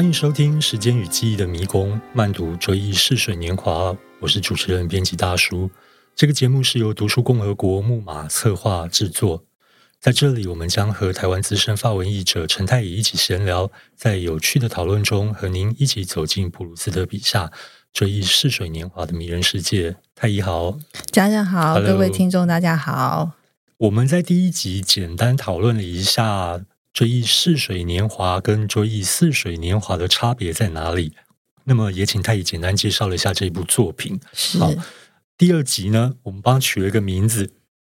欢迎收听《时间与记忆的迷宫》，慢读《追忆逝水年华》。我是主持人、编辑大叔。这个节目是由读书共和国木马策划制作。在这里，我们将和台湾资深法文译者陈太乙一起闲聊，在有趣的讨论中，和您一起走进普鲁斯特笔下追忆逝水年华的迷人世界。太乙好，家人好，Hello，各位听众大家好。我们在第一集简单讨论了一下。追忆似水年华跟追忆似水年华的差别在哪里？那么也请太乙简单介绍了一下这一部作品。是。好，第二集呢，我们帮他取了一个名字：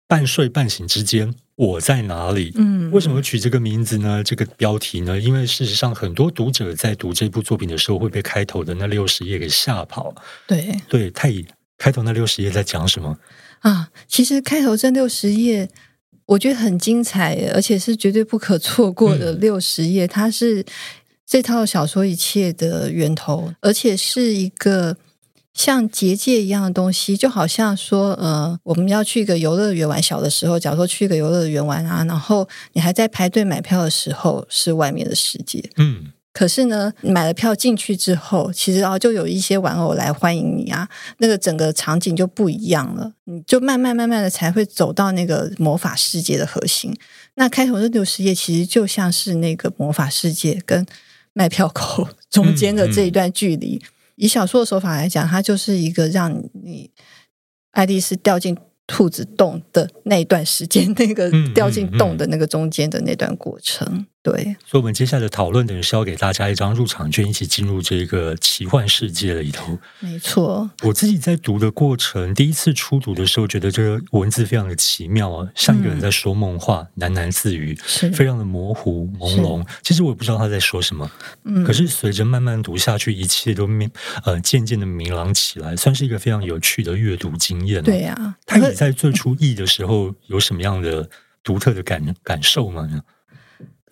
半睡半醒之间，我在哪里？嗯，为什么取这个名字呢？这个标题呢？因为事实上，很多读者在读这部作品的时候，会被开头的那六十页给吓跑。对对，太乙，开头那六十页在讲什么啊？其实开头这六十页。我觉得很精彩，而且是绝对不可错过的六十页。它是这套小说一切的源头，而且是一个像结界一样的东西，就好像说，呃，我们要去一个游乐园玩。小的时候，假如说去一个游乐园玩啊，然后你还在排队买票的时候，是外面的世界。嗯。可是呢，买了票进去之后，其实啊，就有一些玩偶来欢迎你啊，那个整个场景就不一样了，你就慢慢慢慢的才会走到那个魔法世界的核心。那开头的六十页其实就像是那个魔法世界跟卖票口中间的这一段距离。嗯嗯。以小说的手法来讲，它就是一个让你爱丽丝掉进兔子洞的那一段时间，那个掉进洞的那个中间的那段过程。对，所以，我们接下来的讨论等于是要给大家一张入场券，一起进入这个奇幻世界里头。没错，我自己在读的过程，第一次初读的时候，觉得这个文字非常的奇妙啊，像一个人在说梦话，嗯、喃喃自语，是非常的模糊朦胧。其实我也不知道他在说什么，嗯，可是随着慢慢读下去，一切都明呃渐渐的明朗起来，算是一个非常有趣的阅读经验。对呀、啊，太乙在最初译的时候有什么样的独特的感感受吗？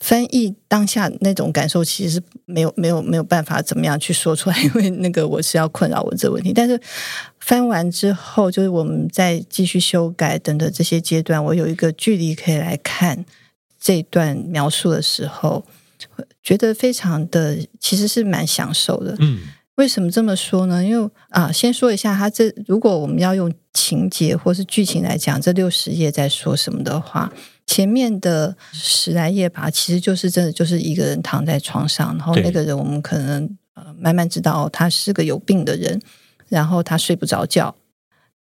翻译当下那种感受，其实是没有没有没有办法怎么样去说出来，因为那个我是要困扰我这个问题。但是翻完之后，就是我们再继续修改等等这些阶段，我有一个距离可以来看这段描述的时候，觉得非常的其实是蛮享受的。嗯，为什么这么说呢？因为啊，先说一下，他这如果我们要用情节或是剧情来讲，这六十页在说什么的话。前面的十来页吧，其实就是真的就是一个人躺在床上，然后那个人我们可能呃慢慢知道他是个有病的人，然后他睡不着觉，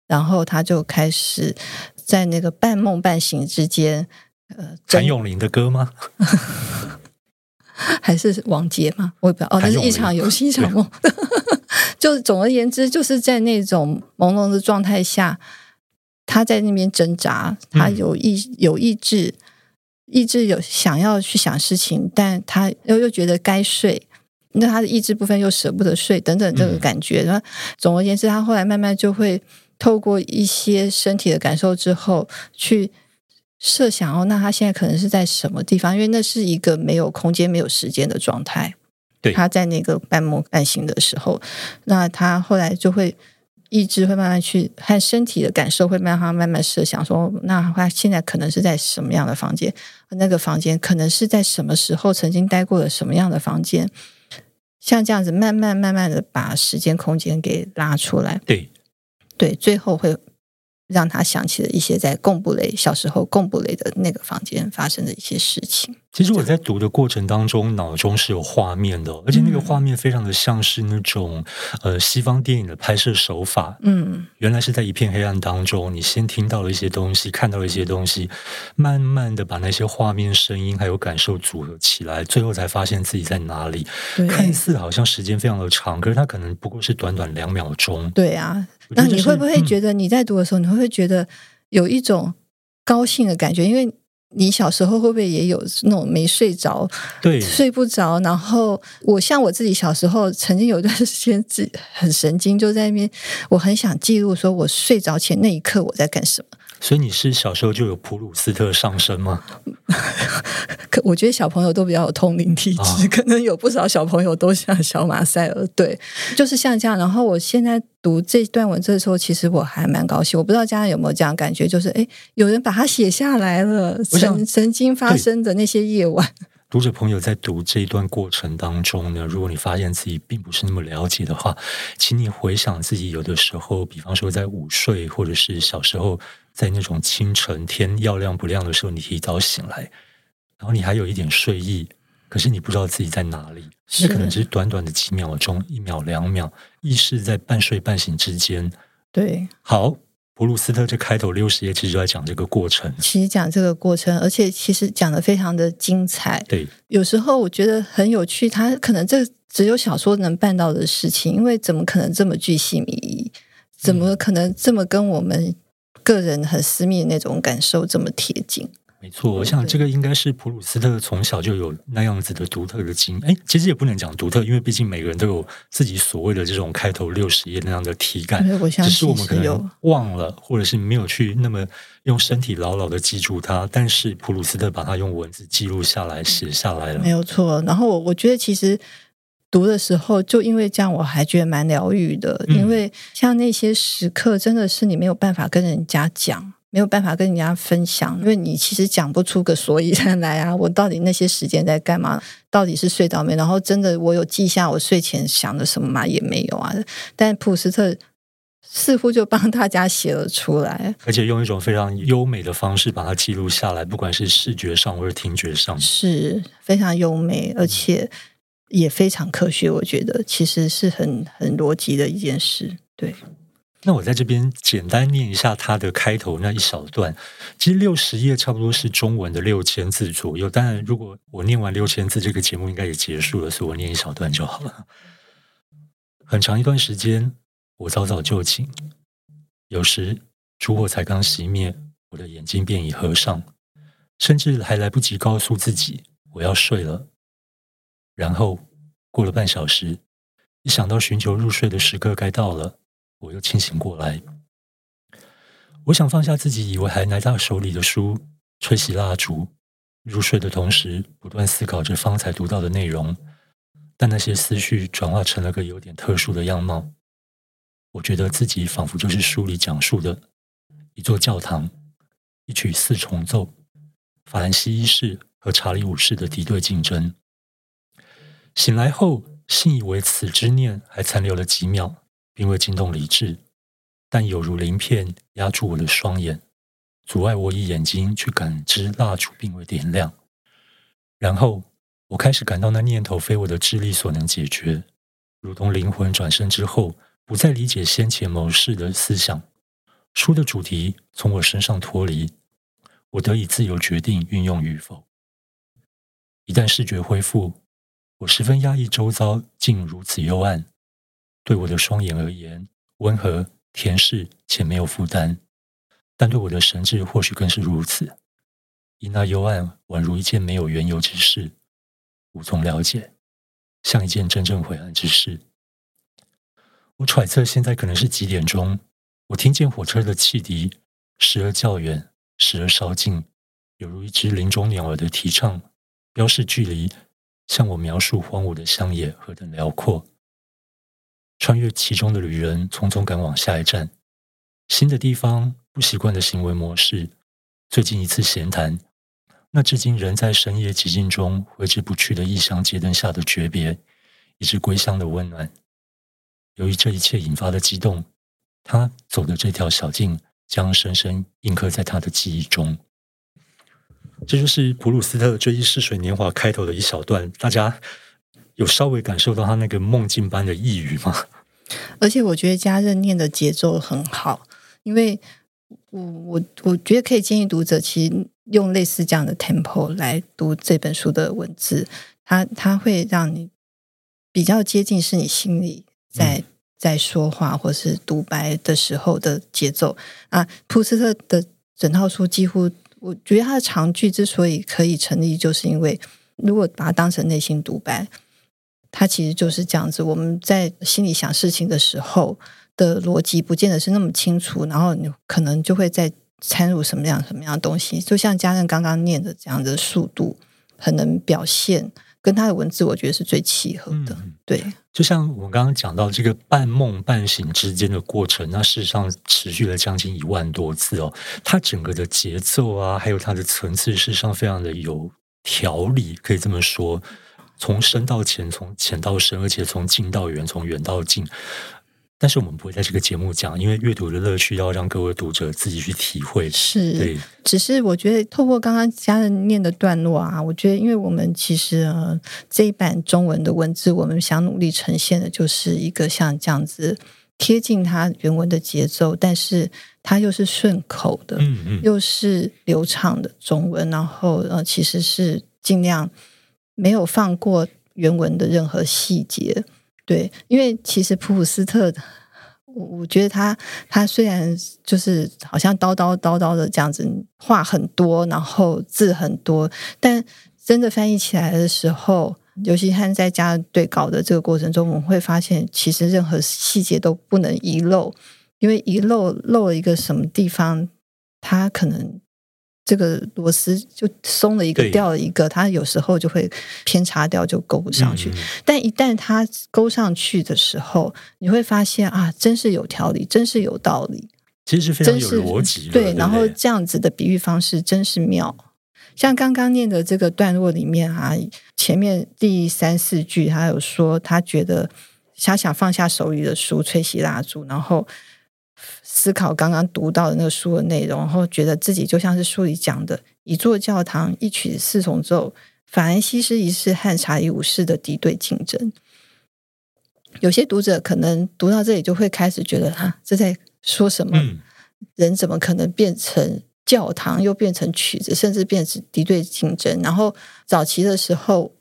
然后他就开始在那个半梦半醒之间，呃，谭咏麟的歌吗？还是王杰吗？我也不知道哦，那是一场游戏，一场梦。就总而言之，就是在那种朦胧的状态下。他在那边挣扎，他有意、嗯、有意志，意志有想要去想事情，但他又又觉得该睡，那他的意志部分又舍不得睡，等等这个感觉。那、嗯、总而言之，他后来慢慢就会透过一些身体的感受之后，去设想哦，那他现在可能是在什么地方？因为那是一个没有空间、没有时间的状态。对，他在那个半梦半醒的时候，那他后来就会。意志会慢慢去，和身体的感受会慢慢慢慢设想说，那他现在可能是在什么样的房间？那个房间可能是在什么时候曾经待过了什么样的房间？像这样子，慢慢慢慢的把时间空间给拉出来。对，对，最后会。让他想起了一些在贡布雷小时候贡布雷的那个房间发生的一些事情。其实我在读的过程当中，脑中是有画面的，而且那个画面非常的像是那种呃西方电影的拍摄手法。嗯，原来是在一片黑暗当中，你先听到了一些东西，看到了一些东西，慢慢的把那些画面、声音还有感受组合起来，最后才发现自己在哪里。看似好像时间非常的长，可是它可能不过是短短两秒钟。对啊。那你会不会觉得你在读的时候，你会不会觉得有一种高兴的感觉？因为你小时候会不会也有那种没睡着，对，睡不着？然后我像我自己小时候，曾经有一段时间自很神经，就在那边，我很想记录说我睡着前那一刻我在干什么。所以你是小时候就有普鲁斯特上身吗？可我觉得小朋友都比较有通灵体质，哦，可能有不少小朋友都像小马赛尔，对，就是像这样。然后我现在读这段文字的时候，其实我还蛮高兴。我不知道家人有没有这样感觉，就是哎，有人把它写下来了，曾曾经发生的那些夜晚。读者朋友在读这一段过程当中呢，如果你发现自己并不是那么了解的话，请你回想自己有的时候，比方说在午睡，或者是小时候在那种清晨天要亮不亮的时候，你提早醒来，然后你还有一点睡意，可是你不知道自己在哪里，那可能只是短短的几秒钟，一秒两秒，意识在半睡半醒之间。对，好。普鲁斯特这开头六十页其实就在讲这个过程，其实讲这个过程，而且其实讲的非常的精彩。对，有时候我觉得很有趣，他可能这只有小说能办到的事情，因为怎么可能这么巨细靡遗？怎么可能这么跟我们个人很私密的那种感受这么贴近？没错，我想这个应该是普鲁斯特从小就有那样子的独特的经验。哎，其实也不能讲独特，因为毕竟每个人都有自己所谓的这种开头六十页那样的体感，只是我们可能忘了，或者是没有去那么用身体牢牢的记住它。但是普鲁斯特把它用文字记录下来，写下来了，没有错。然后我我觉得其实读的时候，就因为这样，我还觉得蛮疗愈的，嗯，因为像那些时刻，真的是你没有办法跟人家讲。没有办法跟人家分享，因为你其实讲不出个所以然来啊！我到底那些时间在干嘛？到底是睡着没？然后真的我有记下我睡前想的什么吗？也没有啊。但普斯特似乎就帮大家写了出来，而且用一种非常优美的方式把它记录下来，不管是视觉上或者听觉上，是非常优美，而且也非常科学。我觉得其实是很很逻辑的一件事，对。那我在这边简单念一下它的开头那一小段，其实六十页差不多是中文的六千字左右。当然，如果我念完六千字，这个节目应该也结束了，所以我念一小段就好了。很长一段时间，我早早就寝，有时烛火才刚熄灭，我的眼睛便已合上，甚至还来不及告诉自己我要睡了。然后过了半小时，一想到寻求入睡的时刻该到了。我又清醒过来，我想放下自己以为还拿在手里的书，吹熄蜡烛，入睡的同时不断思考着方才读到的内容，但那些思绪转化成了个有点特殊的样貌。我觉得自己仿佛就是书里讲述的一座教堂，一曲四重奏，法兰西一世和查理五世的敌对竞争。醒来后，信以为此之念还残留了几秒。并未惊动理智，但有如鳞片压住我的双眼，阻碍我以眼睛去感知蜡烛并未点亮。然后我开始感到那念头非我的智力所能解决，如同灵魂转生之后不再理解先前某事的思想。书的主题从我身上脱离，我得以自由决定运用与否。一旦视觉恢复，我十分压抑周遭竟如此幽暗。对我的双眼而言，温和、甜适且没有负担；但对我的神智或许更是如此，因那幽暗宛如一件没有缘由之事，无从了解，像一件真正晦暗之事。我揣测现在可能是几点钟？我听见火车的汽笛，时而较远，时而稍近，有如一只林中鸟儿的啼唱，标示距离，向我描述荒芜的乡野何等辽阔。穿越其中的旅人匆匆赶往下一站，新的地方，不习惯的行为模式。最近一次闲谈，那至今仍在深夜寂静中挥之不去的异乡街灯下的诀别，以及归乡的温暖。由于这一切引发的激动，他走的这条小径将深深印刻在他的记忆中。这就是普鲁斯特《追忆似水年华》开头的一小段，大家。有稍微感受到他那个梦境般的抑郁吗？而且我觉得家任念的节奏很好，因为我我我觉得可以建议读者其实用类似这样的 tempo 来读这本书的文字，它它会让你比较接近是你心里在、嗯、在说话或是独白的时候的节奏啊。普斯特的整套书几乎，我觉得他的长句之所以可以成立，就是因为如果把它当成内心独白。它其实就是这样子，我们在心里想事情的时候的逻辑不见得是那么清楚，然后你可能就会再掺入什么样什么样的东西。就像家人刚刚念的这样的速度，很能表现跟他的文字，我觉得是最契合的。嗯、对，就像我们刚刚讲到这个半梦半醒之间的过程，那事实上持续了将近一万多次哦。它整个的节奏啊，还有它的层次，事实上非常的有条理，可以这么说，从深到浅，从浅到深，而且从近到远，从远到近。但是我们不会在这个节目讲，因为阅读的乐趣要让各位读者自己去体会。是，对。只是我觉得透过刚刚家人念的段落啊，我觉得，因为我们其实呃这一版中文的文字，我们想努力呈现的就是一个像这样子贴近它原文的节奏，但是它又是顺口的，嗯嗯，又是流畅的中文，然后呃，其实是尽量没有放过原文的任何细节。对，因为其实普鲁斯特，我我觉得他他虽然就是好像叨叨叨叨的这样子，话很多，然后字很多，但真的翻译起来的时候，尤其他在家对稿的这个过程中，我们会发现，其实任何细节都不能遗漏，因为遗漏漏了一个什么地方，他可能。这个螺丝就松了一个，掉了一个，它有时候就会偏差掉，就勾不上去。嗯、但一旦它勾上去的时候，你会发现啊，真是有条理，真是有道理，其实是非常有逻辑。对，对，然后这样子的比喻方式真是妙。像刚刚念的这个段落里面啊，前面第三四句，他有说他觉得他想放下手里的书，吹熄蜡烛，然后。思考刚刚读到的那个书的内容，然后觉得自己就像是书里讲的，一座教堂，一曲四重奏，法兰西斯一世和查理五世的敌对竞争。有些读者可能读到这里就会开始觉得，哈，这在说什么？嗯、人怎么可能变成教堂，又变成曲子，甚至变成敌对竞争？然后早期的时候，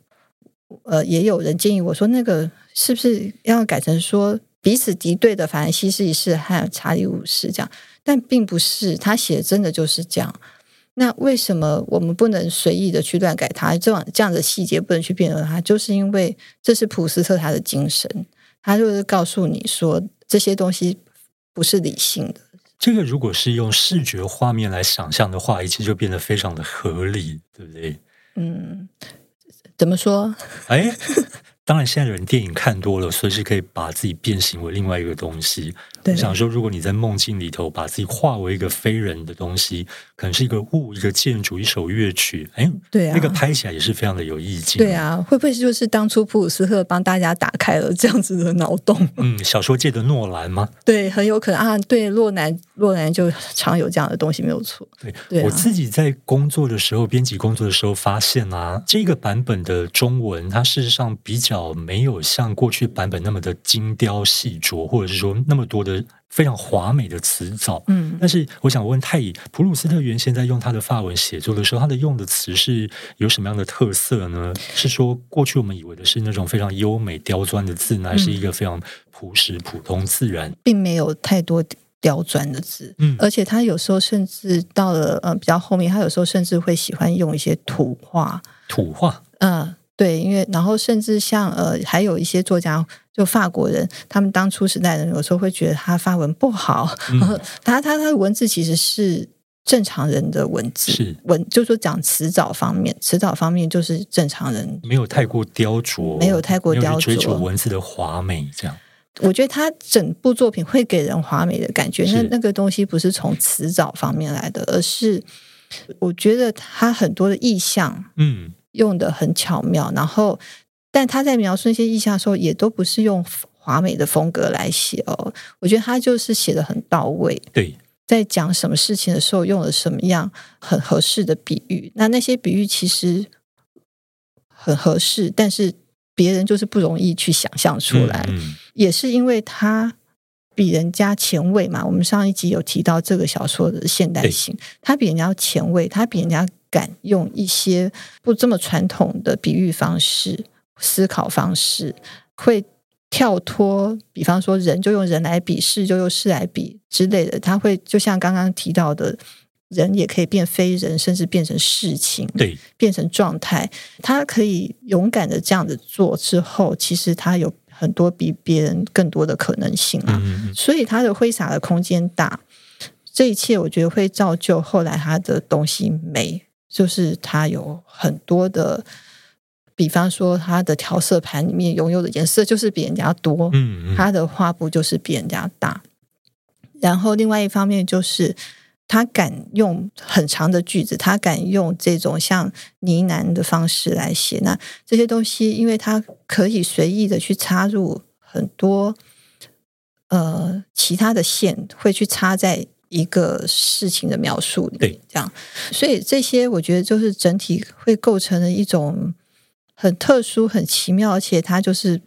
呃，也有人建议我说，那个是不是要改成说？彼此敌对的法兰西斯一世和查理五世这样，但并不是他写真的就是这样。那为什么我们不能随意的去乱改它？这样这样的细节不能去变动它，就是因为这是普斯特他的精神，他就是告诉你说这些东西不是理性的。这个如果是用视觉画面来想象的话，一切就变得非常的合理，对不对？嗯，怎么说？哎。当然，现在的人电影看多了，随时可以把自己变形为另外一个东西。我想说，如果你在梦境里头把自己化为一个非人的东西，可能是一个物、一个建筑、一首乐曲，哎，对啊，那个拍起来也是非常的有意境。对啊，会不会就是当初普鲁斯特帮大家打开了这样子的脑洞？嗯，小说界的诺兰吗？对，很有可能啊。对，诺兰，诺兰就常有这样的东西，没有错。对，对啊，我自己在工作的时候，编辑工作的时候，发现啊，这个版本的中文，它事实上比较没有像过去版本那么的精雕细琢，或者是说那么多的。非常华美的词藻，嗯，但是我想问太乙，普鲁斯特原先在用他的法文写作的时候，他的用的词是有什么样的特色呢？是说过去我们以为的是那种非常优美刁钻的字呢，还是一个非常朴实普通自然，并没有太多刁钻的字，嗯，而且他有时候甚至到了呃比较后面，他有时候甚至会喜欢用一些土话，土话，嗯。对，因为然后甚至像呃，还有一些作家，就法国人，他们当初时代人有时候会觉得他发文不好，嗯、他他他的文字其实是正常人的文字，是文，就是说讲词藻方面，词藻方面就是正常人，没有太过雕琢，没有太过雕琢，追求文字的华美，这样。我觉得他整部作品会给人华美的感觉，那那个东西不是从词藻方面来的，而是我觉得他很多的意象，嗯。用的很巧妙，然后，但他在描述一些意象的时候，也都不是用华美的风格来写哦。我觉得他就是写的很到位。对，在讲什么事情的时候，用了什么样很合适的比喻。那那些比喻其实很合适，但是别人就是不容易去想象出来。嗯嗯。也是因为他比人家前卫嘛。我们上一集有提到这个小说的现代性，他比人家前卫，他比人家。敢用一些不这么传统的比喻方式、思考方式，会跳脱。比方说，人就用人来比，事就用事来比之类的。他会就像刚刚提到的，人也可以变非人，甚至变成事情，对，变成状态。他可以勇敢的这样子做之后，其实他有很多比别人更多的可能性啊。嗯嗯，所以他的挥洒的空间大，这一切我觉得会造就后来他的东西美。就是它有很多的，比方说它的调色盘里面拥有的颜色就是比人家多，嗯，它的画布就是比人家大。然后另外一方面就是他敢用很长的句子，他敢用这种像呢喃的方式来写。那这些东西，因为他可以随意的去插入很多呃其他的线，会去插在一个事情的描述里面，这样。所以这些我觉得就是整体会构成了一种很特殊、很奇妙，而且它就是。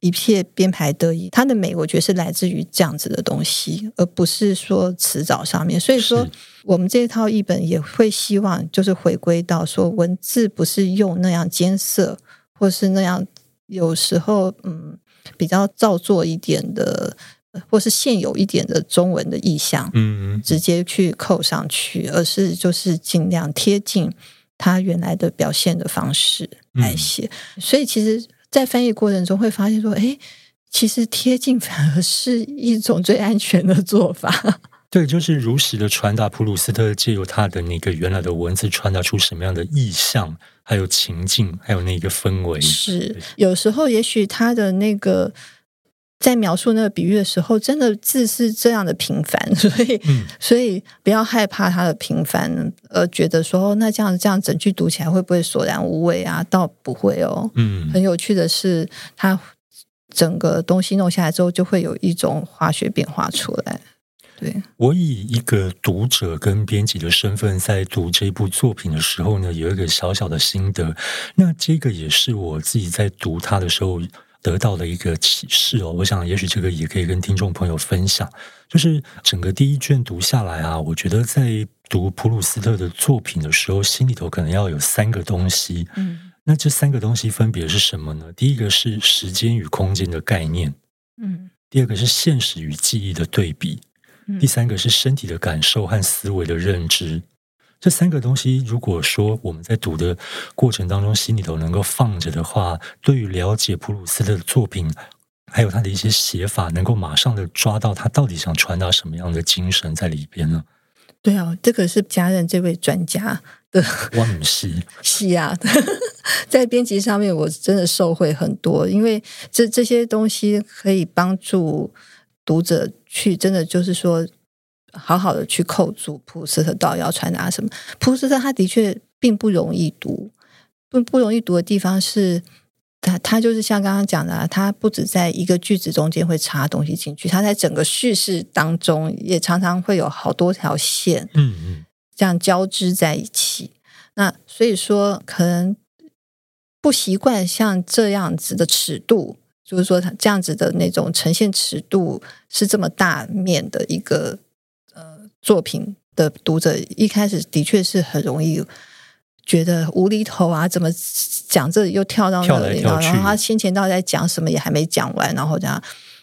一切编排得宜，它的美，我觉得是来自于这样子的东西，而不是说词藻上面。所以说，我们这一套译本也会希望，就是回归到说，文字不是用那样艰涩，或是那样有时候嗯比较造作一点的，或是现有一点的中文的意象，嗯，直接去扣上去，而是就是尽量贴近它原来的表现的方式来写。所以其实。在翻译过程中会发现说，哎，其实贴近反而是一种最安全的做法。对，就是如实的传达普鲁斯特借由他的那个原来的文字传达出什么样的意象，还有情境，还有那个氛围。是，有时候也许他的那个。在描述那个比喻的时候，真的字是这样的平凡，所以，嗯、所以不要害怕它的平凡，而觉得说，那这样这样整句读起来会不会索然无味啊？倒不会哦。嗯，很有趣的是，它整个东西弄下来之后，就会有一种化学变化出来。对，我以一个读者跟编辑的身份，在读这部作品的时候呢，有一个小小的心得。那这个也是我自己在读它的时候。得到了一个启示哦，我想也许这个也可以跟听众朋友分享。就是整个第一卷读下来啊，我觉得在读普鲁斯特的作品的时候，心里头可能要有三个东西。嗯，那这三个东西分别是什么呢？第一个是时间与空间的概念，嗯，第二个是现实与记忆的对比，第三个是身体的感受和思维的认知。这三个东西，如果说我们在读的过程当中心里头能够放着的话，对于了解普鲁斯特的作品，还有他的一些写法，能够马上的抓到他到底想传达什么样的精神在里边呢？对啊，这个是家人这位专家的关系是啊，在编辑上面我真的受惠很多，因为这这些东西可以帮助读者去真的就是说。好好的去扣住普鲁斯特到底要传达什么？普鲁斯特他的确并不容易读，不不容易读的地方是，他他就是像刚刚讲的，他不止在一个句子中间会插东西进去，他在整个叙事当中也常常会有好多条线，嗯嗯，这样交织在一起。那所以说，可能不习惯像这样子的尺度，就是说他这样子的那种呈现尺度是这么大面的一个。作品的读者一开始的确是很容易觉得无厘头啊，怎么讲这里又跳到那里，跳跳然后他先前到底在讲什么也还没讲完，然后这样。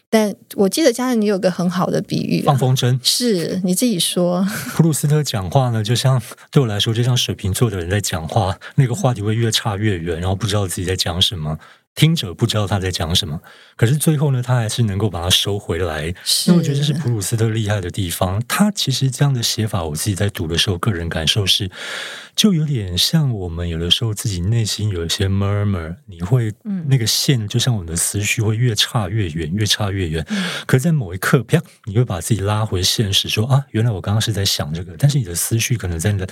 但我记得嘉仁，你有个很好的比喻，放风筝，是你自己说。普鲁斯特讲话呢，就像对我来说，就像水瓶座的人在讲话，那个话题会越差越远，然后不知道自己在讲什么。听者不知道他在讲什么，可是最后呢，他还是能够把它收回来。是，那我觉得这是普鲁斯特厉害的地方。他其实这样的写法，我自己在读的时候，个人感受是，就有点像我们有的时候自己内心有一些 murmur，你会嗯那个线，就像我们的思绪会越差越远，越差越远。嗯、可是在某一刻，啪，你会把自己拉回现实，说啊，原来我刚刚是在想这个，但是你的思绪可能在那。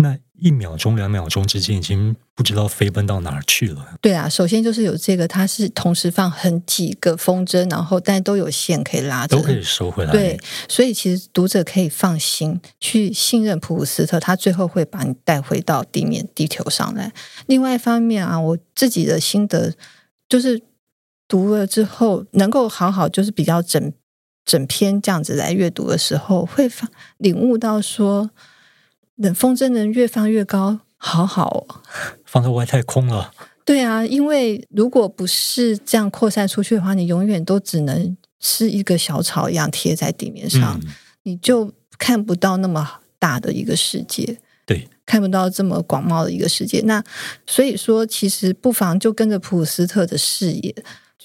那一秒钟、两秒钟之间，已经不知道飞奔到哪儿去了。对啊，首先就是有这个，它是同时放很几个风筝，然后但都有线可以拉着，都可以收回来。对，所以其实读者可以放心去信任普鲁斯特，他最后会把你带回到地面、地球上来。另外一方面啊，我自己的心得就是读了之后，能够好好就是比较整整篇这样子来阅读的时候，会发领悟到说。等风筝能越放越高，好好哦，放到外太空了。对啊，因为如果不是这样扩散出去的话，你永远都只能是一个小草一样贴在地面上，嗯、你就看不到那么大的一个世界。对，看不到这么广袤的一个世界。那所以说，其实不妨就跟着普鲁斯特的视野。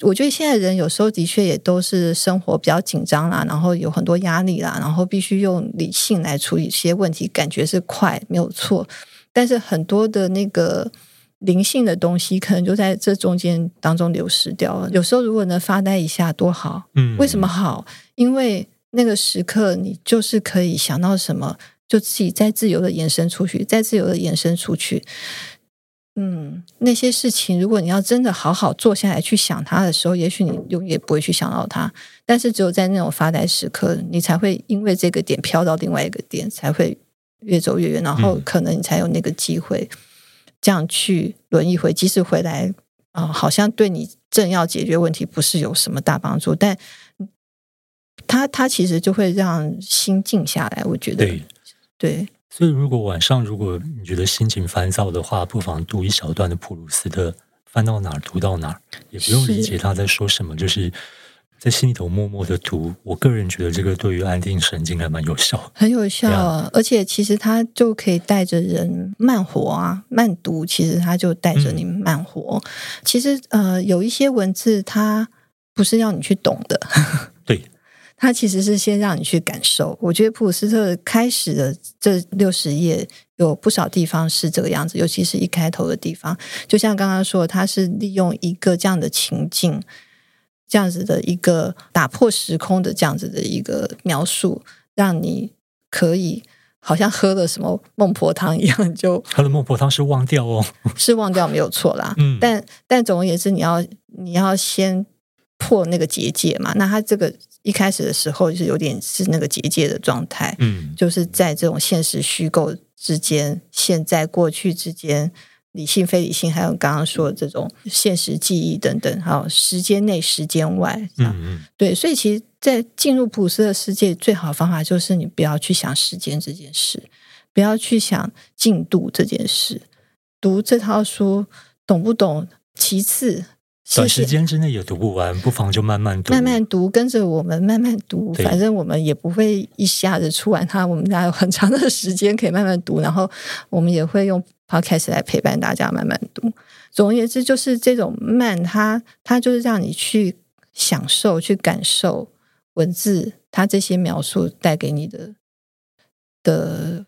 我觉得现在人有时候的确也都是生活比较紧张啦，然后有很多压力啦，然后必须用理性来处理一些问题，感觉是快没有错，但是很多的那个灵性的东西可能就在这中间当中流失掉了。有时候如果能发呆一下多好，嗯，为什么好？因为那个时刻你就是可以想到什么就自己再自由的延伸出去，再自由的延伸出去。嗯，那些事情，如果你要真的好好坐下来去想它的时候，也许你永远不会去想到它。但是只有在那种发呆时刻，你才会因为这个点飘到另外一个点，才会越走越远，然后可能你才有那个机会这样去轮一回。即使回来啊、呃，好像对你正要解决问题不是有什么大帮助，但它它其实就会让心静下来。我觉得对对。所以，如果晚上如果你觉得心情烦躁的话，不妨读一小段的普鲁斯特，翻到哪儿读到哪儿，也不用理解他在说什么，就是在心里头默默的读。我个人觉得这个对于安定神经还蛮有效，很有效啊！而且其实它就可以带着人慢活啊，慢读，其实它就带着你慢活。嗯、其实呃，有一些文字，它不是要你去懂的。对。它其实是先让你去感受。我觉得普鲁斯特开始的这六十页有不少地方是这个样子，尤其是一开头的地方，就像刚刚说，他是利用一个这样的情境，这样子的一个打破时空的这样子的一个描述，让你可以好像喝了什么孟婆汤一样，就喝了孟婆汤是忘掉哦，是忘掉没有错啦。嗯，但但总而言之，你要你要先破那个结界嘛。那他这个。一开始的时候就是有点是那个结界的状态，嗯，就是在这种现实虚构之间、现在过去之间、理性非理性，还有刚刚说的这种现实记忆等等，还有时间内、时间外，嗯嗯，对，所以其实，在进入普鲁斯特世界最好的方法就是你不要去想时间这件事，不要去想进度这件事，读这套书懂不懂？其次。短时间之内也读不完，不妨就慢慢读。慢慢读，跟着我们慢慢读。反正我们也不会一下子出完它，我们还有很长的时间可以慢慢读。然后我们也会用 Podcast 来陪伴大家慢慢读。总而言之，就是这种慢，它它就是让你去享受、去感受文字，它这些描述带给你的的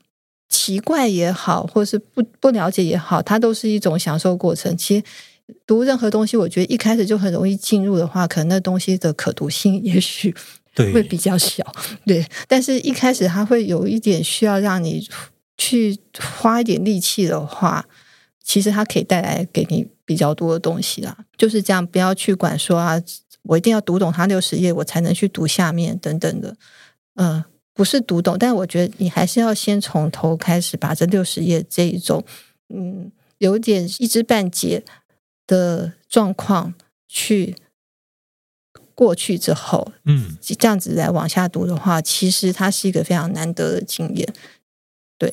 奇怪也好，或是不不了解也好，它都是一种享受过程。其实。读任何东西，我觉得一开始就很容易进入的话，可能那东西的可读性也许会比较小，对。对，但是一开始它会有一点需要让你去花一点力气的话，其实它可以带来给你比较多的东西啦。就是这样，不要去管说啊，我一定要读懂它六十页，我才能去读下面等等的。嗯、呃，不是读懂，但我觉得你还是要先从头开始，把这六十页这一种，嗯，有点一知半解。的状况去过去之后，嗯，这样子来往下读的话，其实它是一个非常难得的经验。对，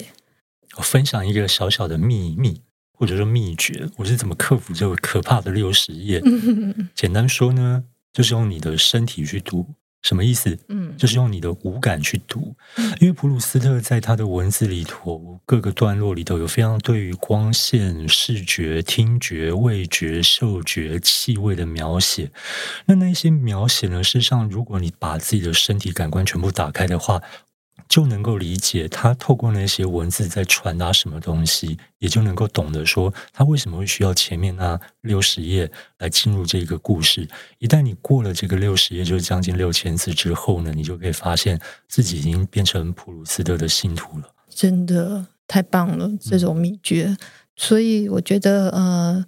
我分享一个小小的秘密，或者说秘诀，我是怎么克服这个可怕的六十页。简单说呢，就是用你的身体去读。什么意思？嗯，就是用你的五感去读，因为普鲁斯特在他的文字里头各个段落里头有非常对于光线、视觉、听觉、味觉、嗅觉、气味的描写。那那些描写呢，事实上，如果你把自己的身体感官全部打开的话。就能够理解他透过那些文字在传达什么东西，也就能够懂得说他为什么会需要前面那六十页来进入这个故事。一旦你过了这个六十页，就是将近六千字之后呢，你就可以发现自己已经变成普鲁斯特的信徒了。真的太棒了，这种秘诀。所以我觉得，呃。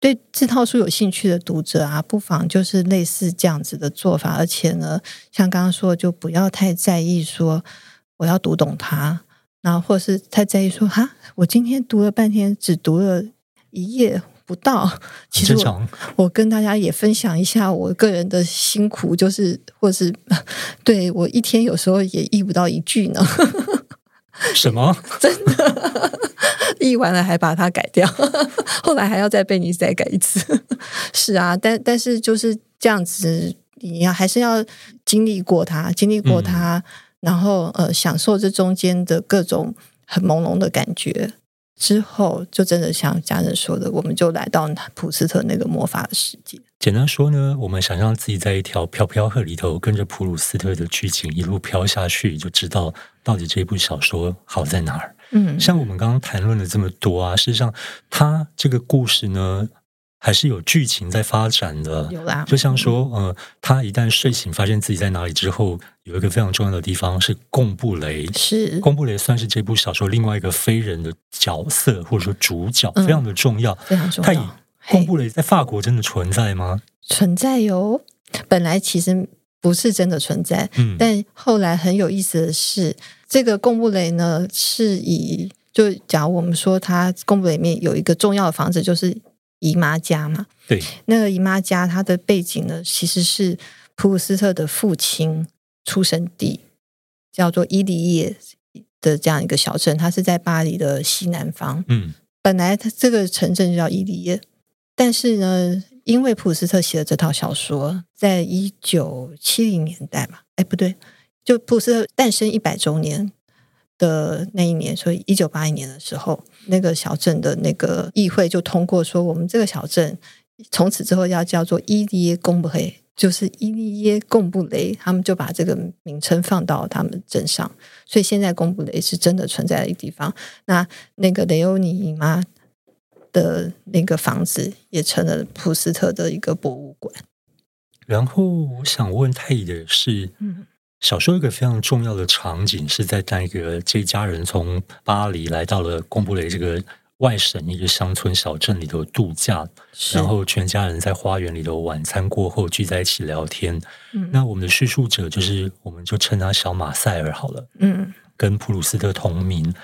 对这套书有兴趣的读者啊，不妨就是类似这样子的做法，而且呢，像刚刚说的，就不要太在意说我要读懂它，然后或是太在意说哈，我今天读了半天，只读了一页不到。其实我，我跟大家也分享一下我个人的辛苦，就是或是 对我一天有时候也译不到一句呢。什么？真的？译完了还把它改掉，后来还要再被你再改一次。是啊，但但是就是这样子，你要还是要经历过它，经历过它，嗯、然后呃，享受这中间的各种很朦胧的感觉之后，就真的像家人说的，我们就来到普斯特那个魔法的世界。简单说呢，我们想象自己在一条飘飘河里头，跟着普鲁斯特的剧情一路飘下去，就知道到底这部小说好在哪儿。嗯，像我们刚刚谈论了这么多啊，事实上，他这个故事呢，还是有剧情在发展的。有啦，就像说，呃，他一旦睡醒，发现自己在哪里之后，有一个非常重要的地方是贡布雷。是贡布雷算是这部小说另外一个非人的角色，或者说主角，嗯、非常的重要，非常重要。贡布雷在法国真的存在吗？存在哟，本来其实不是真的存在，嗯，但后来很有意思的是，这个贡布雷呢是以就假如我们说它贡布雷里面有一个重要的房子，就是姨妈家嘛，对，那个姨妈家它的背景呢，其实是普鲁斯特的父亲出生地，叫做伊利耶的这样一个小镇，它是在巴黎的西南方，嗯，本来它这个城镇就叫伊利耶。但是呢，因为普鲁斯特写的这套小说，在一九七零年代嘛，哎，不对，就普斯特诞生一百周年的那一年，所以一九八一年的时候，那个小镇的那个议会就通过说，我们这个小镇从此之后要叫做伊利耶贡布雷，就是伊利耶贡布雷，他们就把这个名称放到他们镇上，所以现在贡布雷是真的存在的一个地方。那那个雷欧尼姨妈。的那个房子也成了普斯特的一个博物馆。然后我想问太乙的是，嗯，小说一个非常重要的场景是在那个这家人从巴黎来到了贡布雷这个外省一个乡村小镇里头度假，然后全家人在花园里头晚餐过后聚在一起聊天。嗯，那我们的叙述者就是，我们就称他小马塞尔好了。嗯。跟普鲁斯特同名，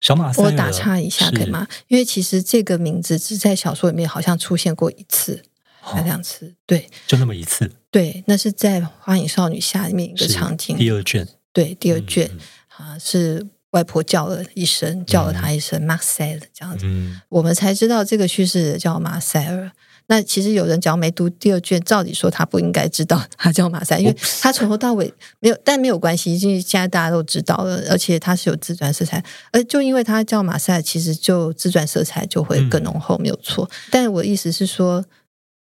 小马塞尔。我打岔一下可以吗？因为其实这个名字只在小说里面好像出现过一次，还两次，对，就那么一次。对，那是在《花影少女下》面一个场景，第二卷。对，第二卷、嗯、啊，是外婆叫了一声，叫了他一声马塞尔这样子，嗯、我们才知道这个叙事叫马塞尔。那其实有人只要没读第二卷，照理说他不应该知道他叫马赛，因为他从头到尾没有，但没有关系，因为现在大家都知道了，而且他是有自传色彩，而就因为他叫马赛，其实就自传色彩就会更浓厚，没有错。但我意思是说，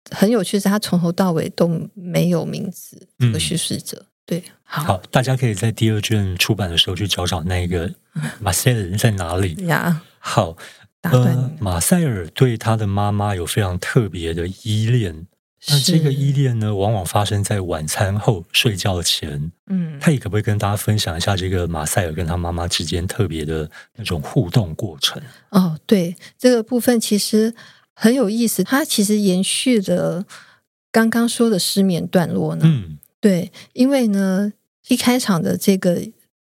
很有趣是，他从头到尾都没有名字，这个叙事者。对，好，好，大家可以在第二卷出版的时候去找找那个马赛的人在哪里呀？好。呃，马塞尔对他的妈妈有非常特别的依恋。那这个依恋呢，往往发生在晚餐后睡觉前。嗯，他也可不可以跟大家分享一下这个马塞尔跟他妈妈之间特别的那种互动过程？哦，对，这个部分其实很有意思。他其实延续了刚刚说的失眠段落呢。嗯，对，因为呢，一开场的这个。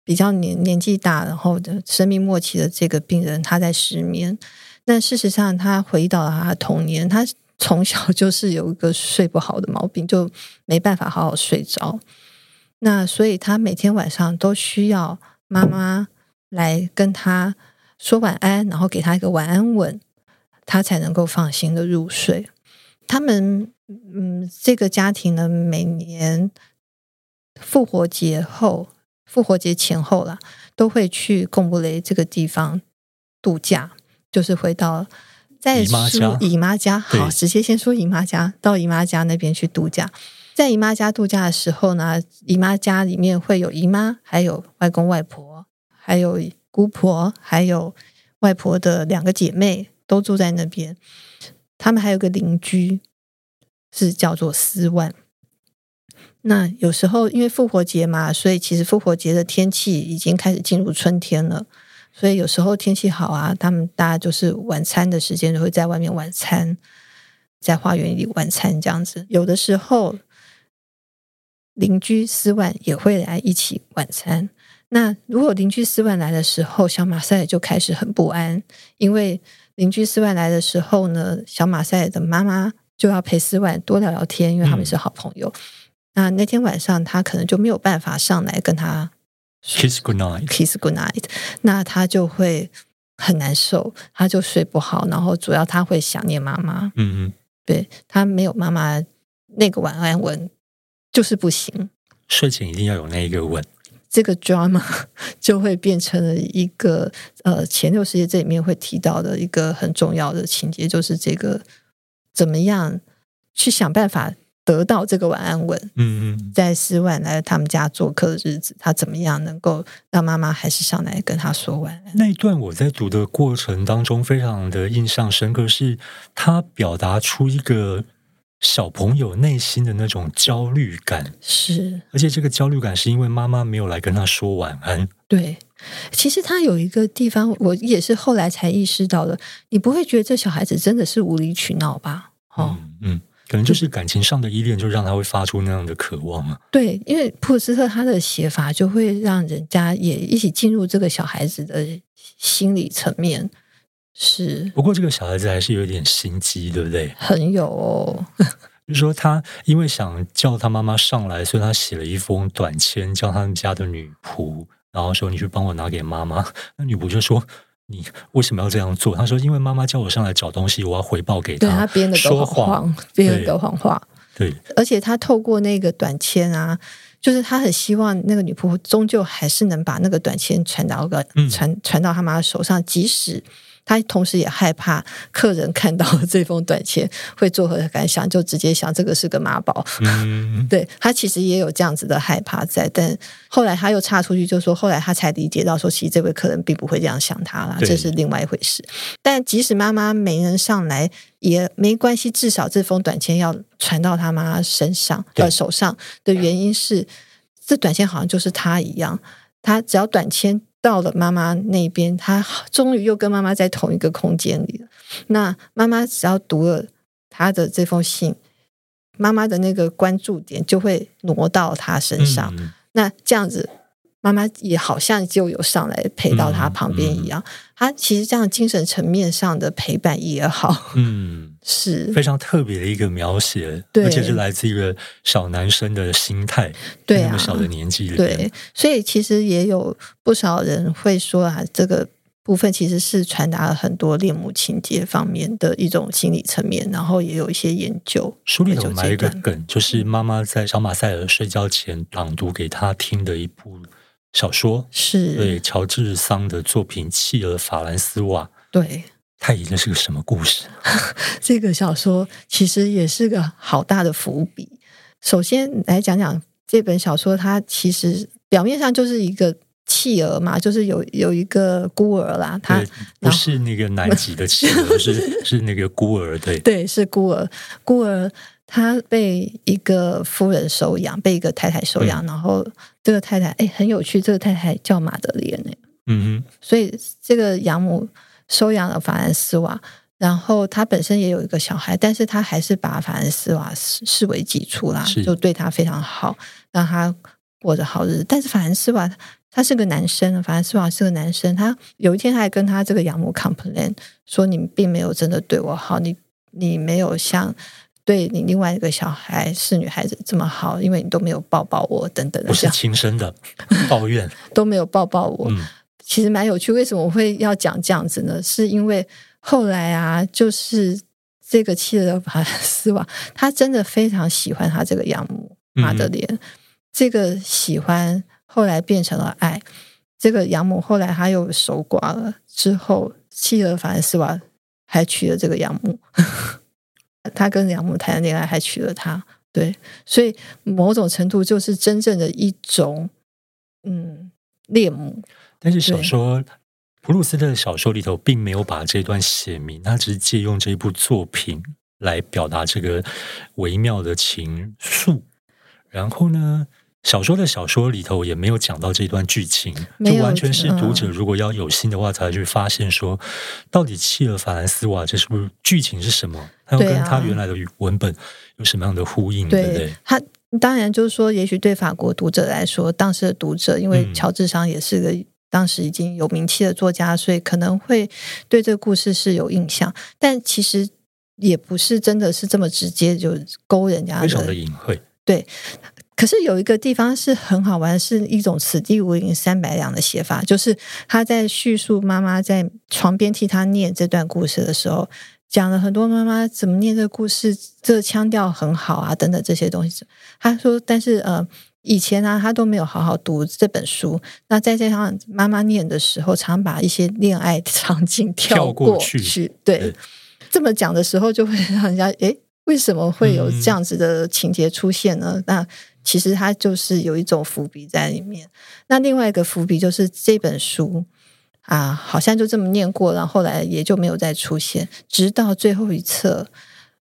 比较年年纪大，然后的生命末期的这个病人，他在失眠。但事实上，他回到了他的童年，他从小 就是有一个睡不好的毛病，就没办法好好睡着。那所以他每天晚上都需要妈妈来跟他说晚安，然后给他一个晚安吻，他才能够放心的入睡。他们嗯，这个家庭呢，每年复活节后。复活节前后了，都会去贡布雷这个地方度假，就是回到在姨妈家。姨妈家，好，直接先说姨妈家，到姨妈家那边去度假。在姨妈家度假的时候呢，姨妈家里面会有姨妈，还有外公外婆，还有姑婆，还有外婆的两个姐妹都住在那边。他们还有个邻居，是叫做斯万。那有时候因为复活节嘛，所以其实复活节的天气已经开始进入春天了。所以有时候天气好啊，他们大家就是晚餐的时间就会在外面晚餐，在花园里晚餐这样子。有的时候邻居斯万也会来一起晚餐。那如果邻居斯万来的时候，小马赛就开始很不安，因为邻居斯万来的时候呢，小马赛的妈妈就要陪斯万多聊聊天，因为他们是好朋友。嗯那那天晚上，他可能就没有办法上来跟他 kiss good night，kiss good night。那他就会很难受，他就睡不好，然后主要他会想念妈妈。嗯嗯，对，他没有妈妈那个晚安吻就是不行，睡前一定要有那一个吻。这个 drama 就会变成了一个呃前六世界这里面会提到的一个很重要的情节，就是这个怎么样去想办法。得到这个晚安吻。嗯嗯，在思婉来他们家做客的日子，他怎么样能够让妈妈还是上来跟他说晚安？那一段我在读的过程当中，非常的印象深刻，是他表达出一个小朋友内心的那种焦虑感。是，而且这个焦虑感是因为妈妈没有来跟他说晚安。对。其实他有一个地方，我也是后来才意识到的。你不会觉得这小孩子真的是无理取闹吧？哦，嗯，嗯，可能就是感情上的依恋，就让他会发出那样的渴望啊。对，因为普鲁斯特他的写法就会让人家也一起进入这个小孩子的心理层面。是，不过这个小孩子还是有点心机，对不对？很有哦，就是说他因为想叫他妈妈上来，所以他写了一封短签，叫他们家的女仆。然后说：“你去帮我拿给妈妈。”那女仆就说：“你为什么要这样做？”他说：“因为妈妈叫我上来找东西，我要回报给她。”对，他编的说谎，编的谎话。对，而且他透过那个短签啊，就是他很希望那个女仆终究还是能把那个短签传到个、嗯、传传到他妈手上，即使。他同时也害怕客人看到这封短签会作何感想，就直接想这个是个妈宝。嗯，对，他其实也有这样子的害怕在，但后来他又插出去，就说后来他才理解到说，其实这位客人并不会这样想他啦，这是另外一回事。但即使妈妈没能上来也没关系，至少这封短签要传到他妈身上呃手上的原因是，这短签好像就是他一样，他只要短签。到了妈妈那边，他终于又跟妈妈在同一个空间里了。那妈妈只要读了他的这封信，妈妈的那个关注点就会挪到他身上。嗯、那这样子。妈妈也好像就有上来陪到他旁边一样，他、其实这样精神层面上的陪伴也好，嗯，是非常特别的一个描写，而且是来自一个小男生的心态，对、啊，那么小的年纪里，对，所以其实也有不少人会说啊，这个部分其实是传达了很多恋母情节方面的一种心理层面，然后也有一些研究。书里头埋一个梗，就是妈妈在小马塞尔睡觉前朗读给他听的一部。小说是对乔治桑的作品《弃儿法兰斯瓦》，对，它已经是个什么故事？这个小说其实也是个好大的伏笔。首先来讲讲这本小说，它其实表面上就是一个弃儿嘛，就是有有一个孤儿啦，他不是那个南极的企鹅，是是那个孤儿，对 对，是孤儿，孤儿。他被一个夫人收养，被一个太太收养，嗯、然后这个太太哎很有趣，这个太太叫玛德莲哎，嗯哼，所以这个养母收养了法兰斯瓦，然后他本身也有一个小孩，但是他还是把法兰斯瓦视视为己出啦，就对他非常好，让他过着好日子。但是法兰斯瓦他是个男生，法兰斯瓦是个男生，他有一天他还跟他这个养母 complain 说：“你并没有真的对我好，你你没有像。”对你另外一个小孩是女孩子这么好，因为你都没有抱抱我等等的，不是亲生的抱怨都没有抱抱我，嗯、其实蛮有趣。为什么我会要讲这样子呢？是因为后来啊，就是这个企鹅法兰斯瓦，他真的非常喜欢他这个养母玛德莲，嗯、这个喜欢后来变成了爱。这个养母后来他又守寡了，之后企鹅法兰斯瓦还娶了这个养母。他跟养母谈恋爱，还娶了她，对，所以某种程度就是真正的一种嗯恋母。但是小说普鲁斯特的小说里头并没有把这段写明，他只是借用这一部作品来表达这个微妙的情愫。然后呢，小说的小说里头也没有讲到这段剧情，就完全是读者如果要有心的话，才会去发现说，到底契尔法兰斯瓦这是不是剧情是什么？它要跟他原来的文本有什么样的呼应？对，不对？他当然就是说，也许对法国读者来说，当时的读者，因为乔治桑也是个当时已经有名气的作家，所以可能会对这个故事是有印象，但其实也不是真的是这么直接就勾人家的，非常的隐晦，对。可是有一个地方是很好玩，是一种“此地无银三百两”的写法，就是他在叙述妈妈在床边替他念这段故事的时候，讲了很多妈妈怎么念这个故事，这个腔调很好啊，等等这些东西。他说，但是呃，以前呢、啊，他都没有好好读这本书。那再加上妈妈念的时候，常把一些恋爱 场景跳过去，过去对，对这么讲的时候，就会 让人家诶为什么会有这样子的情节出现呢？嗯、那其实它就是有一种伏笔在里面。那另外一个伏笔就是这本书啊，好像就这么念过，然后后来也就没有再出现，直到最后一次，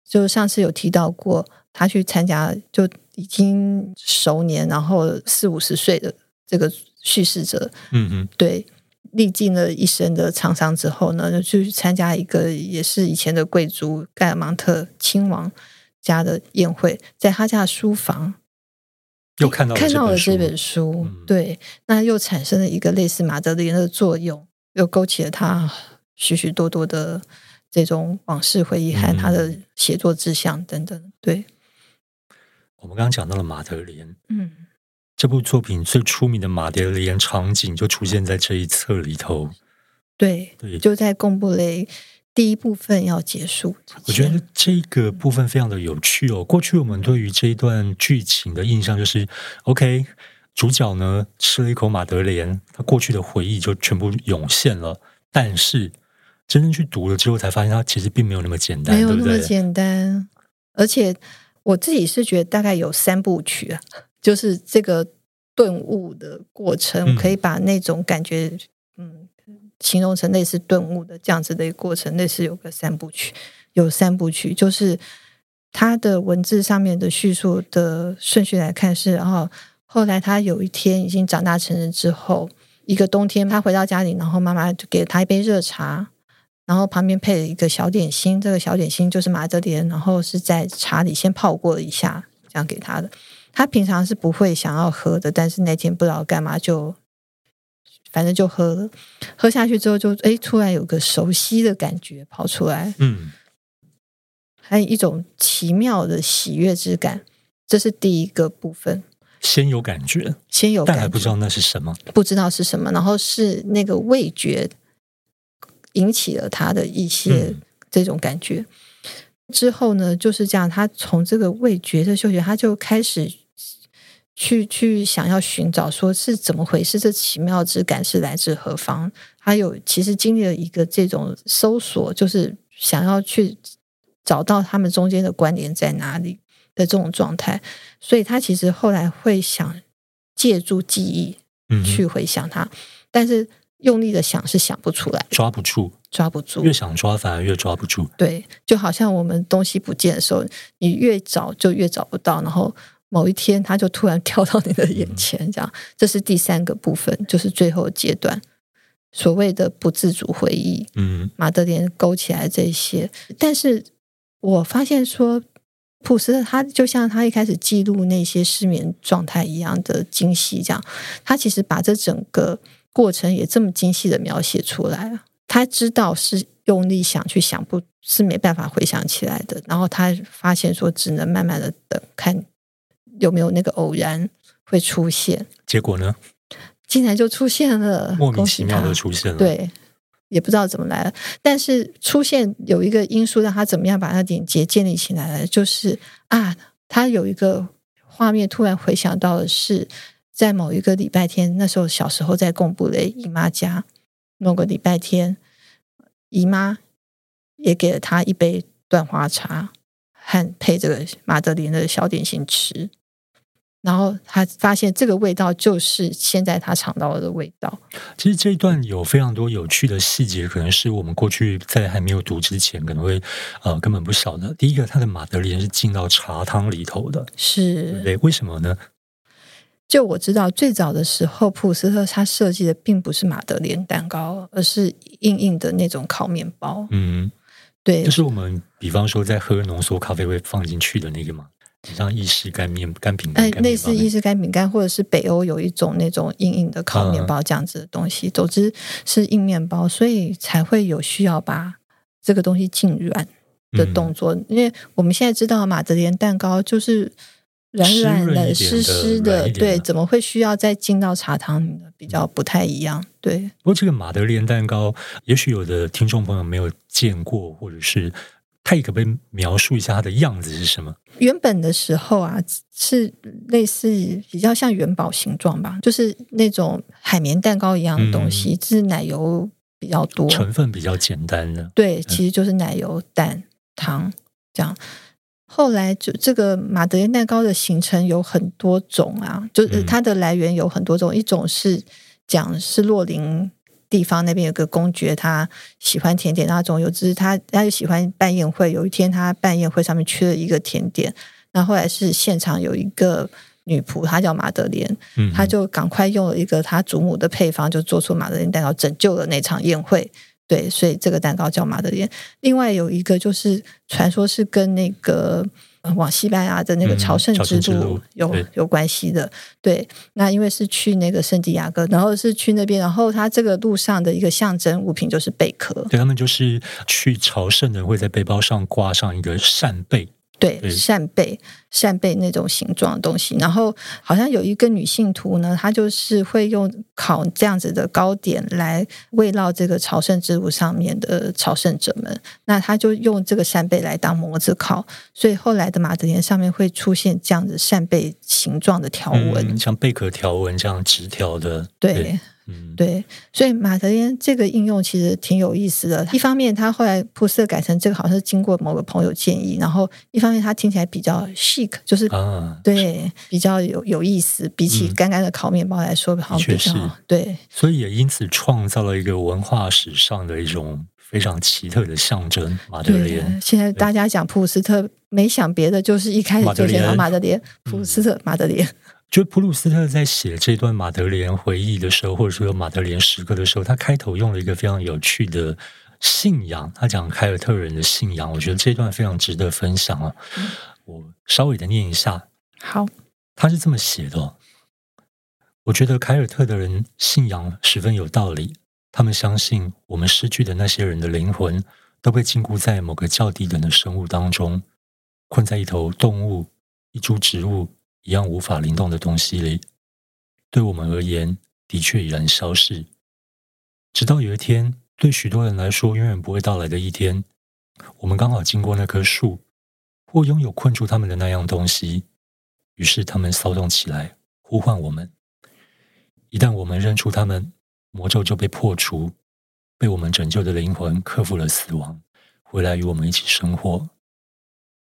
就上次有提到过，他去参加，就已经熟年，然后四五十岁的这个叙事者，嗯嗯，对。历尽了一生的沧桑之后呢，就去参加一个也是以前的贵族盖尔芒特亲王家的宴会，在他家的书房又看到看到了这本书，嗯、对，那又产生了一个类似马德莲的作用，又勾起了他许许多多的这种往事回忆和他的写作志向等等。对，我们刚刚讲到了马德莲，嗯。这部作品最出名的马德莲场景就出现在这一册里头。对，对，就在贡布雷第一部分要结束。我觉得这个部分非常的有趣哦。过去我们对于这一段剧情的印象就是，OK，主角呢吃了一口马德莲，他过去的回忆就全部涌现了。但是真正去读了之后，才发现他其实并没有那么简单，没有那么简单。而且我自己是觉得大概有三部曲啊。就是这个顿悟的过程，可以把那种感觉，嗯，形容成类似顿悟的这样子的一个过程，类似有个三部曲，有三部曲，就是它的文字上面的叙述的顺序来看是，然后后来他有一天已经长大成人之后，一个冬天他回到家里，然后妈妈就给了他一杯热茶，然后旁边配了一个小点心，这个小点心就是马德莲，然后是在茶里先泡过了一下，这样给他的。他平常是不会想要喝的，但是那天不知道干嘛就，反正就喝了。喝下去之后就，就哎，突然有个熟悉的感觉跑出来，嗯，还有一种奇妙的喜悦之感。这是第一个部分，先有感觉，先有感觉，但还不知道那是什么，不知道是什么。然后是那个味觉引起了他的一些这种感觉。嗯之后呢，就是这样。他从这个味觉的嗅觉，他就开始去去想要寻找，说是怎么回事？这奇妙之感是来自何方？他有其实经历了一个这种搜索，就是想要去找到他们中间的关联在哪里的这种状态。所以他其实后来会想借助记忆去回想他，嗯、但是用力的想是想不出来，抓不住。抓不住，越想抓反而越抓不住。对，就好像我们东西不见的时候，你越找就越找不到，然后某一天它就突然跳到你的眼前，这样。这是第三个部分，就是最后阶段，所谓的不自主回忆。嗯，马德莲勾起来这些，但是我发现说，普斯特他就像他一开始记录那些失眠状态一样的精细，这样，他其实把这整个过程也这么精细的描写出来了。他知道是用力想去想，不是没办法回想起来的。然后他发现说，只能慢慢的等，看有没有那个偶然会出现。结果呢？竟然就出现了，莫名其妙的出现了。对，也不知道怎么来了。但是出现有一个因素，让他怎么样把他连接建立起来了，就是啊，他有一个画面突然回想到的是，在某一个礼拜天，那时候小时候在贡布雷姨妈家。某个礼拜天，姨妈也给了他一杯断花茶，和配这个马德莲的小点心吃。然后他发现这个味道就是现在他尝到的味道。其实这一段有非常多有趣的细节，可能是我们过去在还没有读之前可能会呃根本不晓得。第一个，他的马德莲是进到茶汤里头的，是对，为什么呢？就我知道，最早的时候，普斯特他设计的并不是马德莲蛋糕，而是硬硬的那种烤面包。嗯，对，就是我们比方说在喝浓缩咖啡会放进去的那个嘛，像意式干面干饼干，哎，类似意式干饼干，或者是北欧有一种那种硬硬的烤面包这样子的东西。嗯、总之是硬面包，所以才会有需要把这个东西浸软的动作。嗯、因为我们现在知道马德莲蛋糕就是。软软的、湿湿的，的对，怎么会需要再浸到茶汤里呢？比较不太一样，对。不过这个马德莲蛋糕，也许有的听众朋友没有见过，或者是他也可不可以描述一下它的样子是什么？原本的时候啊，是类似比较像元宝形状吧，就是那种海绵蛋糕一样的东西，只、嗯、是奶油比较多，成分比较简单的。对，其实就是奶油、蛋、糖这样。后来就这个玛德莲蛋糕的形成有很多种啊，就是它的来源有很多种，嗯、一种是讲是洛林地方那边有个公爵，他喜欢甜点那种，有只是他他就喜欢办宴会，有一天他办宴会上面缺了一个甜点，那后来是现场有一个女仆，她叫马德莲，嗯，她就赶快用了一个她祖母的配方，就做出马德莲蛋糕，拯救了那场宴会。对，所以这个蛋糕叫马德莲。另外有一个就是传说是跟那个往西班牙的那个朝圣之路有、嗯、有关系的。对，那因为是去那个圣地亚哥，然后是去那边，然后它这个路上的一个象征物品就是贝壳。对，他们就是去朝圣的人会在背包上挂上一个扇贝。对，扇贝，扇贝那种形状的东西，然后好像有一个女性徒呢，她就是会用烤这样子的糕点来慰劳这个朝圣之路上面的朝圣者们。那她就用这个扇贝来当模子烤，所以后来的马德莲上面会出现这样子扇贝形状的条纹，嗯，像贝壳条纹这样直条的，对。对嗯，对，所以马德莲这个应用其实挺有意思的。一方面，他后来铺设改成这个，好像是经过某个朋友建议；然后一方面，他听起来比较 chic，就是啊，对，比较有有意思。比起干干的烤面包来说，好像比较对。所以也因此创造了一个文化史上的一种非常奇特的象征——马德莲。现在大家讲普鲁斯特，没想别的，就是一开始就想到马德莲，普鲁斯特，马德莲。就普鲁斯特在写这段马德莲回忆的时候，或者说有玛德莲时刻的时候，他开头用了一个非常有趣的信仰，他讲凯尔特人的信仰，我觉得这段非常值得分享啊。嗯、我稍微的念一下，好，他是这么写的：我觉得凯尔特的人信仰十分有道理，他们相信我们失去的那些人的灵魂都被禁锢在某个较低等的生物当中，困在一头动物、一株植物。一样无法灵动的东西里，对我们而言，的确已然消逝。直到有一天，对许多人来说永远不会到来的一天，我们刚好经过那棵树，或拥有困住他们的那样东西，于是他们骚动起来，呼唤我们。一旦我们认出他们，魔咒就被破除，被我们拯救的灵魂克服了死亡，回来与我们一起生活。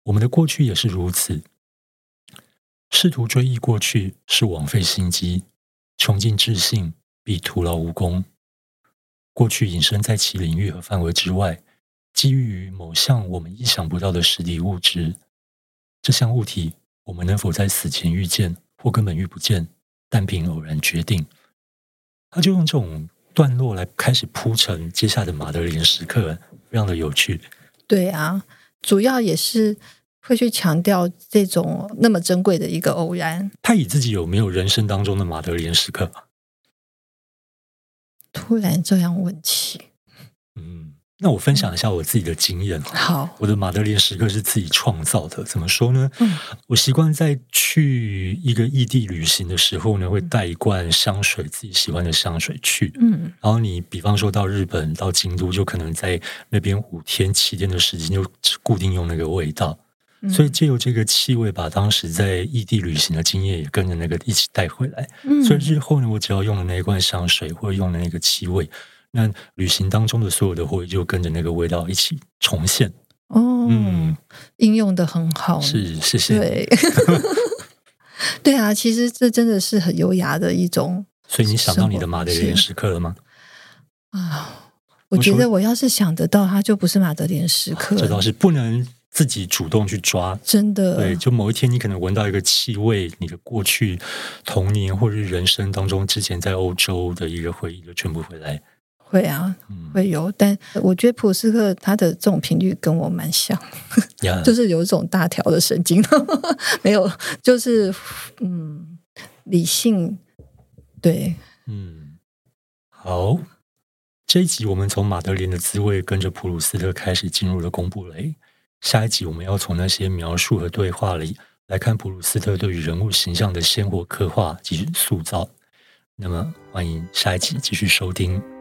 我们的过去也是如此。试图追忆过去是枉费心机，穷尽智性必徒劳无功。过去隐身在其领域和范围之外，基于某项我们意想不到的实体物质。这项物体我们能否在死前遇见，或根本遇不见，但凭偶然决定。他就用这种段落来开始铺陈接下的马德里时刻，非常的有趣。对啊，主要也是。会去强调这种那么珍贵的一个偶然。他以自己有没有人生当中的马德莲时刻？突然这样问起，嗯，那我分享一下我自己的经验。好，我的马德莲时刻是自己创造的。怎么说呢？嗯，我习惯在去一个异地旅行的时候呢，会带一罐香水，自己喜欢的香水去。嗯，然后你比方说到日本，到京都，就可能在那边五天七天的时间，就固定用那个味道。所以借由这个气味，把当时在异地旅行的经验也跟着那个一起带回来。嗯，所以日后呢，我只要用了那一罐香水，或者用了那个气味，那旅行当中的所有的回忆就跟着那个味道一起重现。哦，嗯，应用的很好，是，谢谢。对，对啊，其实这真的是很优雅的一种。所以你想到你的马德莲时刻了吗？啊，我觉得我要是想得到，它就不是马德莲时刻。这倒是不能。自己主动去抓，真的对。就某一天，你可能闻到一个气味，你的过去童年或者是人生当中之前在欧洲的一个回忆，就全部回来。会啊，嗯、会有。但我觉得普斯克他的这种频率跟我蛮像. 就是有一种大条的神经，没有，就是嗯，理性。对，嗯，好。这一集我们从马德莲的滋味，跟着普鲁斯特开始进入了公布雷。下一集我们要从那些描述和对话里来看普鲁斯特对于人物形象的鲜活刻画及塑造。那么，欢迎下一集继续收听。